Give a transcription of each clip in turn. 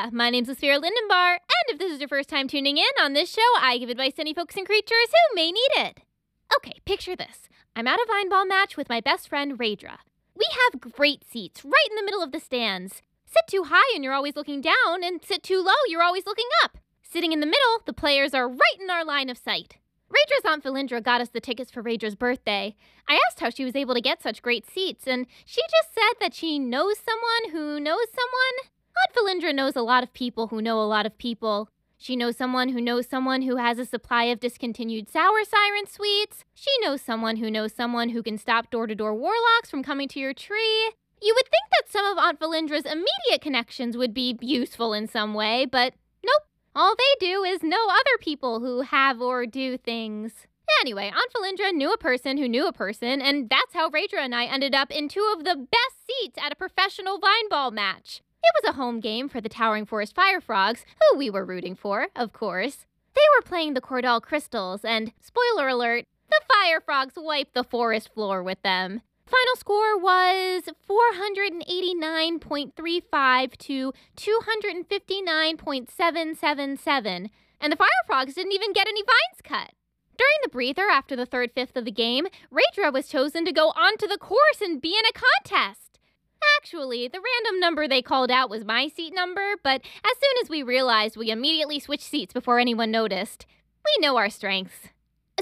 Philadelphia. My name's Lysphere Lindenbar, and if this is your first time tuning in on this show, I give advice to any folks and creatures who may need it. Okay, picture this. I'm at a vine ball match with my best friend, Raedra. We have great seats right in the middle of the stands. Sit too high and you're always looking down, and sit too low, you're always looking up. Sitting in the middle, the players are right in our line of sight. Raedra's Aunt Felindra got us the tickets for Raedra's birthday. I asked how she was able to get such great seats, and she just said that she knows someone who knows someone. Aunt Felindra knows a lot of people who know a lot of people. She knows someone who knows someone who has a supply of discontinued sour siren sweets. She knows someone who knows someone who can stop door to door warlocks from coming to your tree. You would think that some of Aunt Felindra's immediate connections would be useful in some way, but nope. All they do is know other people who have or do things. Anyway, Aunt Felindra knew a person who knew a person, and that's how Raedra and I ended up in two of the best seats at a professional vine ball match. It was a home game for the Towering Forest Fire Frogs, who we were rooting for, of course. They were playing the Cordal Crystals, and spoiler alert, the Fire Frogs wiped the forest floor with them. Final score was 489.35 to 259.777, and the Fire Frogs didn't even get any vines cut. During the breather after the third fifth of the game, Raedra was chosen to go onto the course and be in a contest. Actually, the random number they called out was my seat number, but as soon as we realized, we immediately switched seats before anyone noticed. We know our strengths.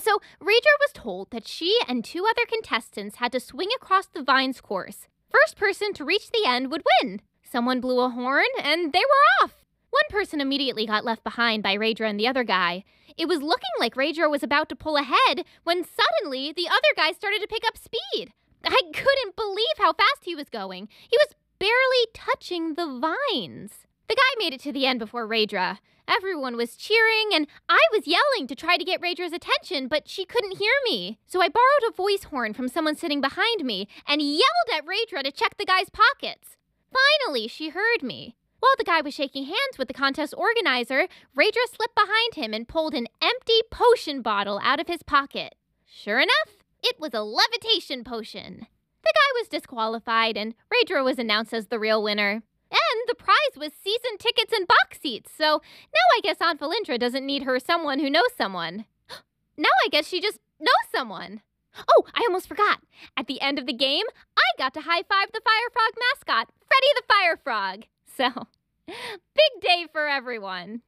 So, Raedra was told that she and two other contestants had to swing across the vines course. First person to reach the end would win. Someone blew a horn, and they were off. One person immediately got left behind by Raedra and the other guy. It was looking like Raedra was about to pull ahead when suddenly the other guy started to pick up speed. I couldn't believe how fast he was going. He was barely touching the vines. The guy made it to the end before Raedra. Everyone was cheering, and I was yelling to try to get Raedra's attention, but she couldn't hear me. So I borrowed a voice horn from someone sitting behind me and yelled at Raedra to check the guy's pockets. Finally, she heard me. While the guy was shaking hands with the contest organizer, Raedra slipped behind him and pulled an empty potion bottle out of his pocket. Sure enough, it was a levitation potion. The guy was disqualified, and Raedra was announced as the real winner. And the prize was season tickets and box seats, so now I guess Aunt Felindra doesn't need her someone who knows someone. now I guess she just knows someone. Oh, I almost forgot. At the end of the game, I got to high five the Fire Frog mascot, Freddy the Fire Frog. So, big day for everyone.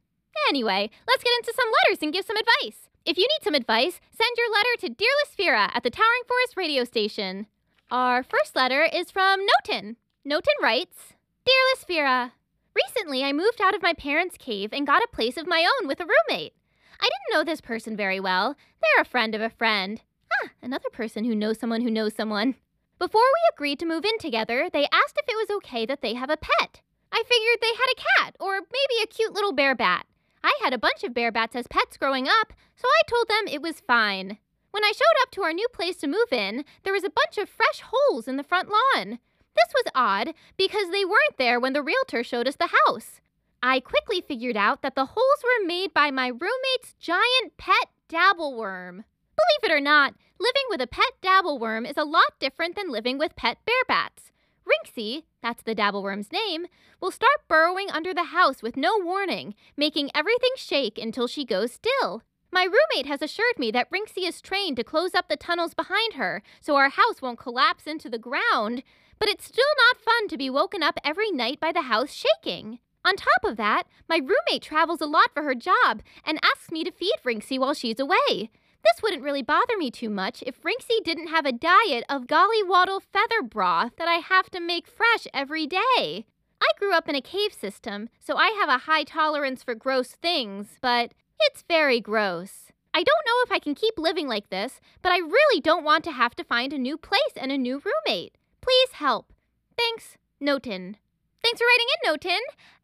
Anyway, let's get into some letters and give some advice. If you need some advice, send your letter to Dear Lysphere at the Towering Forest radio station. Our first letter is from Noten. Noten writes, Dear Lysphere, recently I moved out of my parents' cave and got a place of my own with a roommate. I didn't know this person very well. They're a friend of a friend. Ah, another person who knows someone who knows someone. Before we agreed to move in together, they asked if it was okay that they have a pet. I figured they had a cat or maybe a cute little bear bat. I had a bunch of bear bats as pets growing up, so I told them it was fine. When I showed up to our new place to move in, there was a bunch of fresh holes in the front lawn. This was odd because they weren't there when the realtor showed us the house. I quickly figured out that the holes were made by my roommate's giant pet dabbleworm. Believe it or not, living with a pet dabbleworm is a lot different than living with pet bear bats. Rinksy, that's the dabbleworm's name, will start burrowing under the house with no warning, making everything shake until she goes still. My roommate has assured me that Rinksy is trained to close up the tunnels behind her so our house won't collapse into the ground, but it's still not fun to be woken up every night by the house shaking. On top of that, my roommate travels a lot for her job and asks me to feed Rinksy while she's away. This wouldn't really bother me too much if Rinksy didn't have a diet of gollywaddle feather broth that I have to make fresh every day. I grew up in a cave system, so I have a high tolerance for gross things, but it's very gross. I don't know if I can keep living like this, but I really don't want to have to find a new place and a new roommate. Please help. Thanks, Noten. Thanks for writing in, Noten.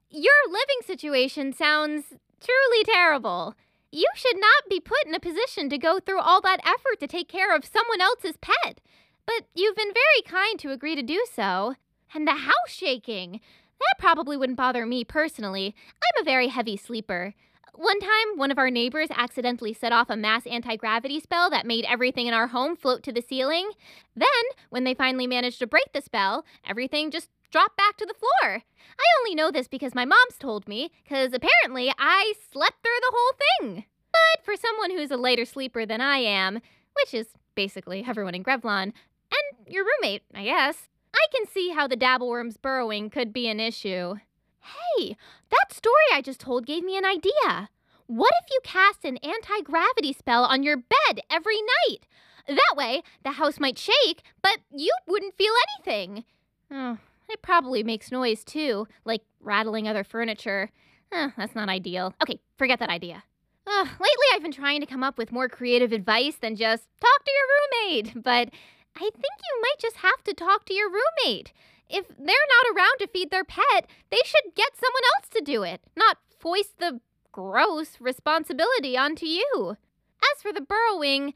Your living situation sounds truly terrible. You should not be put in a position to go through all that effort to take care of someone else's pet. But you've been very kind to agree to do so. And the house shaking. That probably wouldn't bother me personally. I'm a very heavy sleeper. One time, one of our neighbors accidentally set off a mass anti gravity spell that made everything in our home float to the ceiling. Then, when they finally managed to break the spell, everything just drop back to the floor. I only know this because my mom's told me, because apparently I slept through the whole thing. But for someone who's a lighter sleeper than I am, which is basically everyone in Grevlon, and your roommate, I guess, I can see how the dabbleworm's burrowing could be an issue. Hey, that story I just told gave me an idea. What if you cast an anti gravity spell on your bed every night? That way, the house might shake, but you wouldn't feel anything. Oh, it probably makes noise too, like rattling other furniture. Eh, that's not ideal. Okay, forget that idea. Ugh, lately, I've been trying to come up with more creative advice than just talk to your roommate, but I think you might just have to talk to your roommate. If they're not around to feed their pet, they should get someone else to do it, not foist the gross responsibility onto you. As for the burrowing,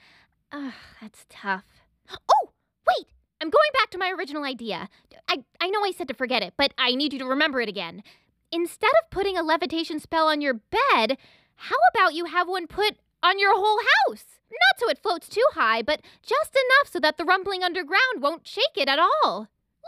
ugh, that's tough. Oh, wait! I'm going back to my original idea. I, I know I said to forget it, but I need you to remember it again. Instead of putting a levitation spell on your bed, how about you have one put on your whole house? Not so it floats too high, but just enough so that the rumbling underground won't shake it at all.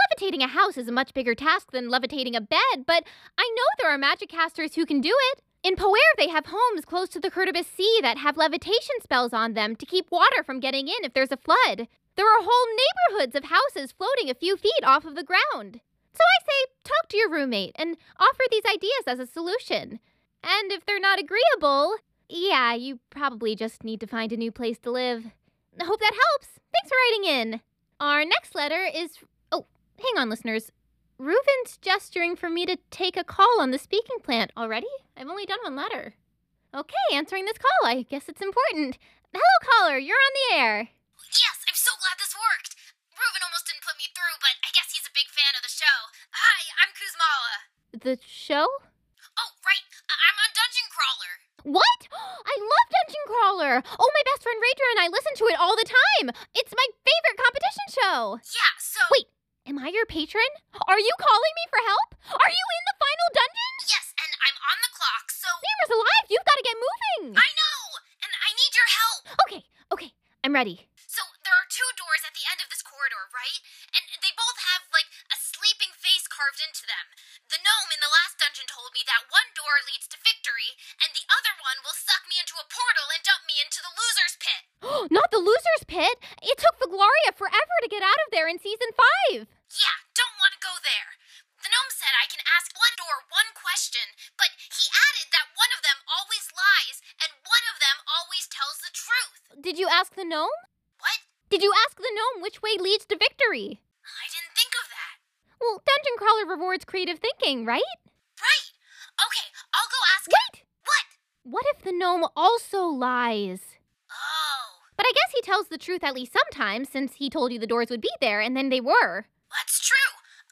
Levitating a house is a much bigger task than levitating a bed, but I know there are magic casters who can do it. In Poer, they have homes close to the Curtibus Sea that have levitation spells on them to keep water from getting in if there's a flood. There are whole neighborhoods of houses floating a few feet off of the ground. So I say, talk to your roommate and offer these ideas as a solution. And if they're not agreeable, yeah, you probably just need to find a new place to live. I hope that helps. Thanks for writing in. Our next letter is. Oh, hang on, listeners. Reuven's gesturing for me to take a call on the speaking plant already. I've only done one letter. Okay, answering this call. I guess it's important. Hello, caller. You're on the air. So glad this worked. Reuven almost didn't put me through, but I guess he's a big fan of the show. Hi, I'm Kuzmala. The show? Oh, right. I- I'm on Dungeon Crawler. What? I love Dungeon Crawler. Oh, my best friend Raedra and I listen to it all the time. It's my favorite competition show. Yeah, so. Wait, am I your patron? Are you calling me for help? Are you in the final dungeon? Yes, and I'm on the clock, so. Samer's alive. You've got to get moving. I know! And I need your help. Okay, okay. I'm ready. So, there are two doors at the end of this corridor, right? And they both have, like, a sleeping face carved into them. The gnome in the last dungeon told me that one door leads to victory, and the other one will suck me into a portal and dump me into the loser's pit. Not the loser's pit. It took Gloria forever to get out of there in season five. Yeah, don't want to go there. The gnome said I can ask one door one question, but he added that one of them always lies and one of them always tells the truth. Did you ask the gnome? What? Did you ask the gnome which way leads to victory? I didn't think of that. Well, Dungeon Crawler rewards creative thinking, right? Right. Okay, I'll go ask. Wait! What? What if the gnome also lies? But I guess he tells the truth at least sometimes, since he told you the doors would be there, and then they were. that's true.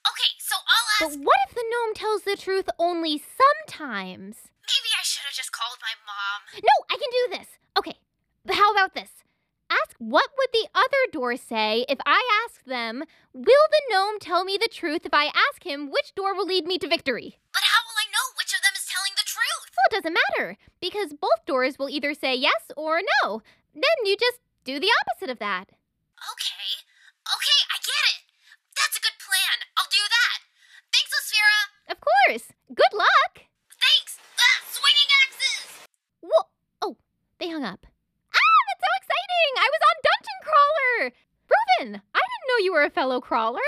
Okay, so I'll ask. But what if the gnome tells the truth only sometimes? Maybe I should have just called my mom. No, I can do this. Okay, how about this? Ask what would the other door say if I ask them, will the gnome tell me the truth if I ask him which door will lead me to victory? But how will I know which of them is telling the truth? Well, it doesn't matter, because both doors will either say yes or no. Then you just do the opposite of that. Okay. Okay, I get it. That's a good plan. I'll do that. Thanks, Lisfira. Of course. Good luck. Thanks. Ah, swinging axes. Whoa. Oh, they hung up. Ah, that's so exciting! I was on Dungeon Crawler! Reuven, I didn't know you were a fellow crawler.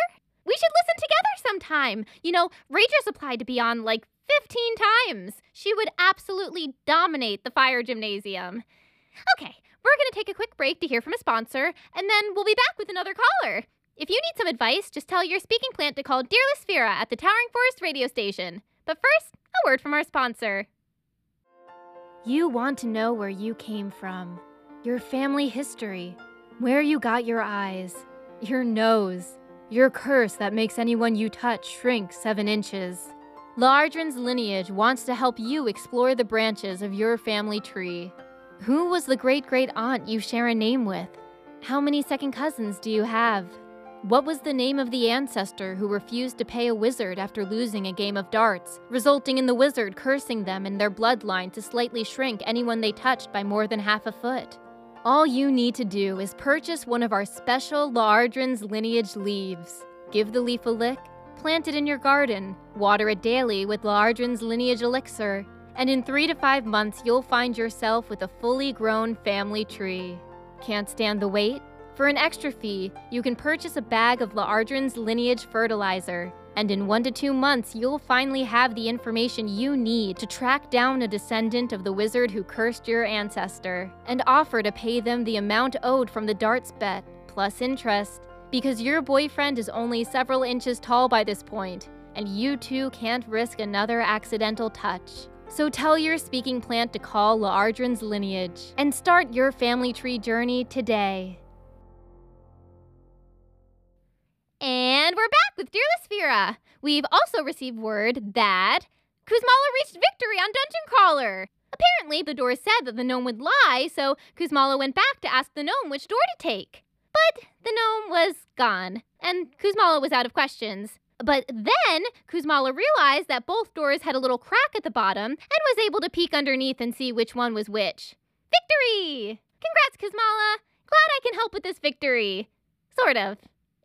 We should listen together sometime. You know, Raedra's applied to be on like 15 times. She would absolutely dominate the fire gymnasium. Okay, we're going to take a quick break to hear from a sponsor, and then we'll be back with another caller. If you need some advice, just tell your speaking plant to call Dear Lisfira at the Towering Forest radio station. But first, a word from our sponsor. You want to know where you came from, your family history, where you got your eyes, your nose, your curse that makes anyone you touch shrink seven inches. Lardrin's lineage wants to help you explore the branches of your family tree. Who was the great great aunt you share a name with? How many second cousins do you have? What was the name of the ancestor who refused to pay a wizard after losing a game of darts, resulting in the wizard cursing them and their bloodline to slightly shrink anyone they touched by more than half a foot? All you need to do is purchase one of our special Lardrin's lineage leaves. Give the leaf a lick, Plant it in your garden, water it daily with Lardrin's lineage elixir, and in three to five months you'll find yourself with a fully grown family tree. Can't stand the wait? For an extra fee, you can purchase a bag of Lardrin's lineage fertilizer, and in one to two months, you'll finally have the information you need to track down a descendant of the wizard who cursed your ancestor, and offer to pay them the amount owed from the darts bet, plus interest, because your boyfriend is only several inches tall by this point, and you two can't risk another accidental touch. So tell your speaking plant to call Lardrin's lineage and start your family tree journey today. And we're back with Dear Lysphera. We've also received word that Kuzmala reached victory on Dungeon Crawler. Apparently, the door said that the gnome would lie, so Kuzmala went back to ask the gnome which door to take. But the gnome was gone, and Kuzmala was out of questions. But then Kuzmala realized that both doors had a little crack at the bottom and was able to peek underneath and see which one was which. Victory! Congrats, Kuzmala! Glad I can help with this victory. Sort of.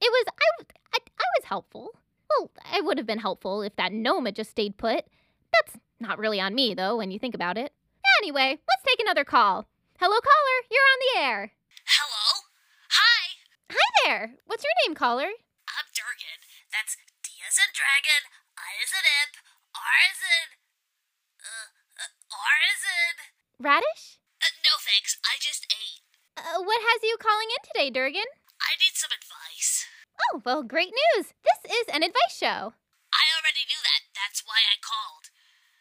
It was, I, I, I was helpful. Well, I would have been helpful if that gnome had just stayed put. That's not really on me, though, when you think about it. Anyway, let's take another call. Hello, caller. You're on the air. Hello? Hi. Hi there. What's your name, caller? I'm Durgan. That's As in dragon, I is in imp, R as in. Uh, uh, R as in. Radish? Uh, no thanks, I just ate. Uh, what has you calling in today, Durgan? I need some advice. Oh, well, great news. This is an advice show. I already knew that. That's why I called.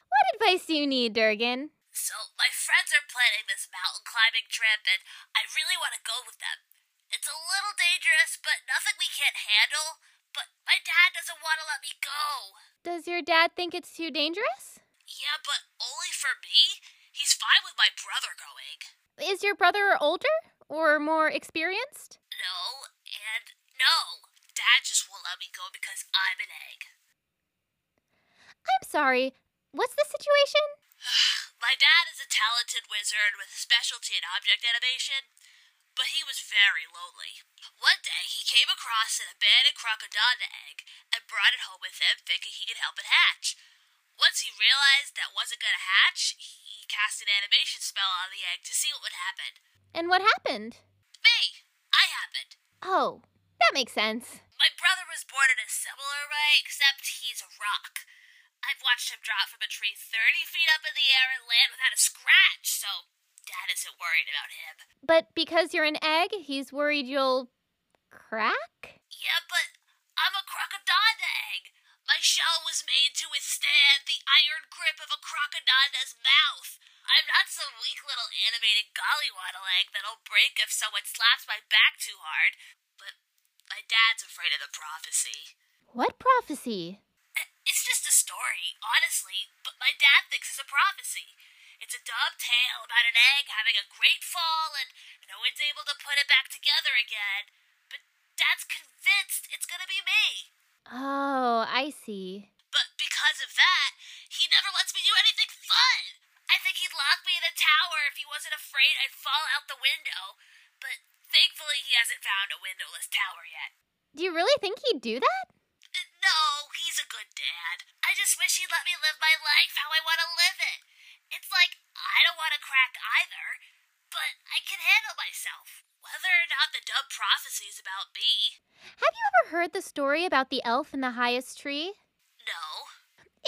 What advice do you need, Durgan? So, my friends are planning this mountain climbing trip, and I really want to go with them. It's a little dangerous, but nothing we can't handle. But my dad doesn't want to let me go. Does your dad think it's too dangerous? Yeah, but only for me? He's fine with my brother going. Is your brother older or more experienced? No, and no. Dad just won't let me go because I'm an egg. I'm sorry. What's the situation? my dad is a talented wizard with a specialty in object animation, but he was very lonely. One day he came across an abandoned crocodile egg and brought it home with him, thinking he could help it hatch. Once he realized that wasn't gonna hatch, he cast an animation spell on the egg to see what would happen. And what happened? Me! I happened. Oh, that makes sense. My brother was born in a similar way, except he's a rock. I've watched him drop from a tree 30 feet up in the air and land without a scratch, so Dad isn't worried about him. But because you're an egg, he's worried you'll crack? Yeah, but I'm a crocodile egg. My shell was made to withstand the iron grip of a crocodile's mouth. I'm not some weak little animated gollywaddle egg that'll break if someone slaps my back too hard. But my dad's afraid of the prophecy. What prophecy? Uh, it's just a story, honestly, but my dad thinks it's a prophecy. It's a tale about an egg having a great fall and no one's able to put it back together again. But dad's convinced it's gonna be me. Oh, I see. But because of that, he never lets me do anything fun. I think he'd lock me in a tower if he wasn't afraid I'd fall out the window. But thankfully, he hasn't found a windowless tower yet. Do you really think he'd do that? Uh, no, he's a good dad. I just wish he'd let me live my life how I want to live it. It's like I don't want to crack either, but I can handle myself. Whether or not the dumb prophecy is about me. Have you ever heard the story about the elf in the highest tree? No.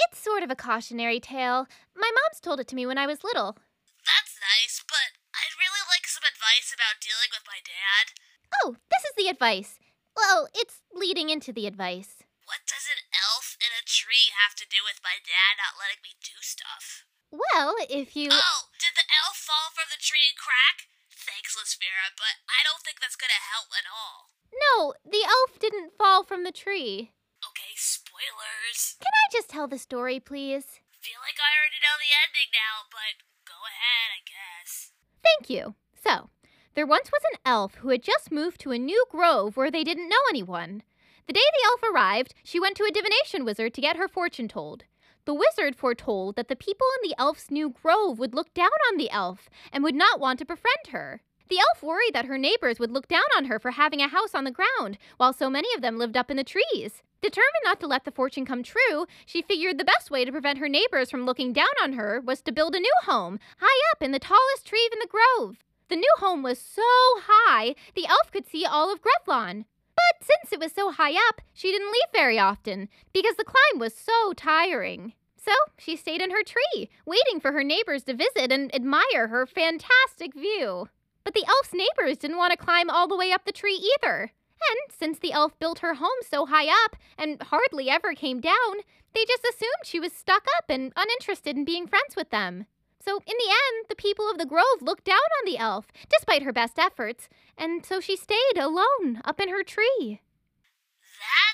It's sort of a cautionary tale. My mom's told it to me when I was little. That's nice, but I'd really like some advice about dealing with my dad. Oh, this is the advice. Well, it's leading into the advice. What does an elf in a tree have to do with my dad not letting me do stuff? Well, if you. Oh, did the elf fall from the tree and crack? Thanks, Lysphera, but I don't think that's gonna help at all. No, the elf didn't fall from the tree. Okay, spoilers. Can I just tell the story, please? Feel like I already know the ending now, but go ahead, I guess. Thank you. So, there once was an elf who had just moved to a new grove where they didn't know anyone. The day the elf arrived, she went to a divination wizard to get her fortune told. The wizard foretold that the people in the elf's new grove would look down on the elf and would not want to befriend her. The elf worried that her neighbors would look down on her for having a house on the ground, while so many of them lived up in the trees. Determined not to let the fortune come true, she figured the best way to prevent her neighbors from looking down on her was to build a new home, high up in the tallest tree in the grove. The new home was so high, the elf could see all of Grethlon. But since it was so high up, she didn't leave very often, because the climb was so tiring. So she stayed in her tree, waiting for her neighbors to visit and admire her fantastic view. But the elf's neighbors didn't want to climb all the way up the tree either. And since the elf built her home so high up and hardly ever came down, they just assumed she was stuck up and uninterested in being friends with them. So, in the end, the people of the grove looked down on the elf, despite her best efforts, and so she stayed alone up in her tree.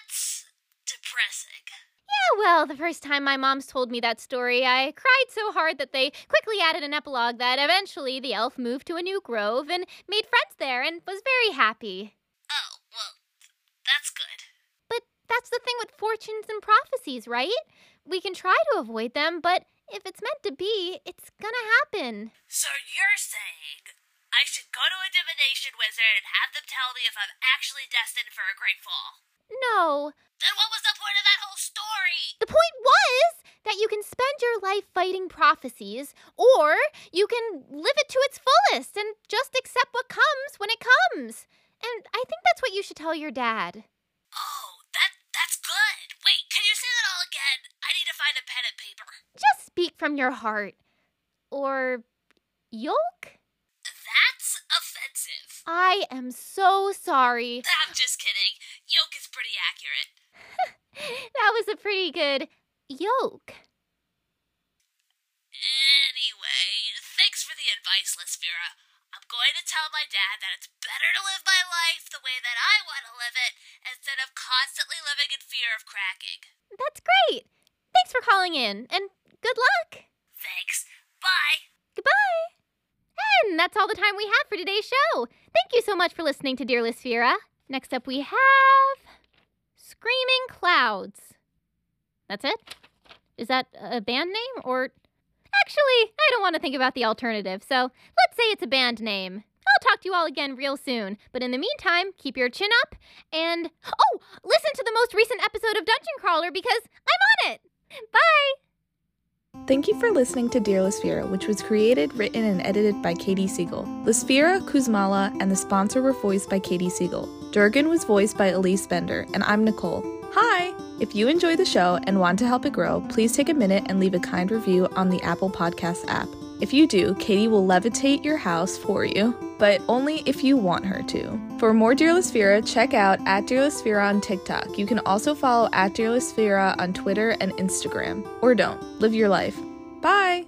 That's depressing. Well, the first time my mom's told me that story, I cried so hard that they quickly added an epilogue that eventually the elf moved to a new grove and made friends there and was very happy. Oh, well, that's good. But that's the thing with fortunes and prophecies, right? We can try to avoid them, but if it's meant to be, it's gonna happen. So you're saying I should go to a divination wizard and have them tell me if I'm actually destined for a great fall? No. Then what was the point of that whole story? The point was that you can spend your life fighting prophecies, or you can live it to its fullest and just accept what comes when it comes. And I think that's what you should tell your dad. Oh, that that's good. Wait, can you say that all again? I need to find a pen and paper. Just speak from your heart. Or yolk? That's offensive. I am so sorry. I'm just kidding. Yoke is pretty accurate. That was a pretty good yoke. Anyway, thanks for the advice, Lisfira. I'm going to tell my dad that it's better to live my life the way that I want to live it instead of constantly living in fear of cracking. That's great. Thanks for calling in, and good luck. Thanks. Bye. Goodbye. And that's all the time we have for today's show. Thank you so much for listening to Dear Lisfira. Next up, we have Screaming Clouds. That's it? Is that a band name or. Actually, I don't want to think about the alternative, so let's say it's a band name. I'll talk to you all again real soon, but in the meantime, keep your chin up and. Oh, listen to the most recent episode of Dungeon Crawler because I'm on it! Bye! Thank you for listening to Dear Lisfira, which was created, written, and edited by Katie Siegel. Lisfira, Kuzmala, and the sponsor were voiced by Katie Siegel. Durgan was voiced by Elise Bender, and I'm Nicole. Hi! If you enjoy the show and want to help it grow, please take a minute and leave a kind review on the Apple Podcasts app. If you do, Katie will levitate your house for you, but only if you want her to. For more Dear Lisfira, check out at Dear Lisfira on TikTok. You can also follow at Dear Lisfira on Twitter and Instagram. Or don't. Live your life. Bye!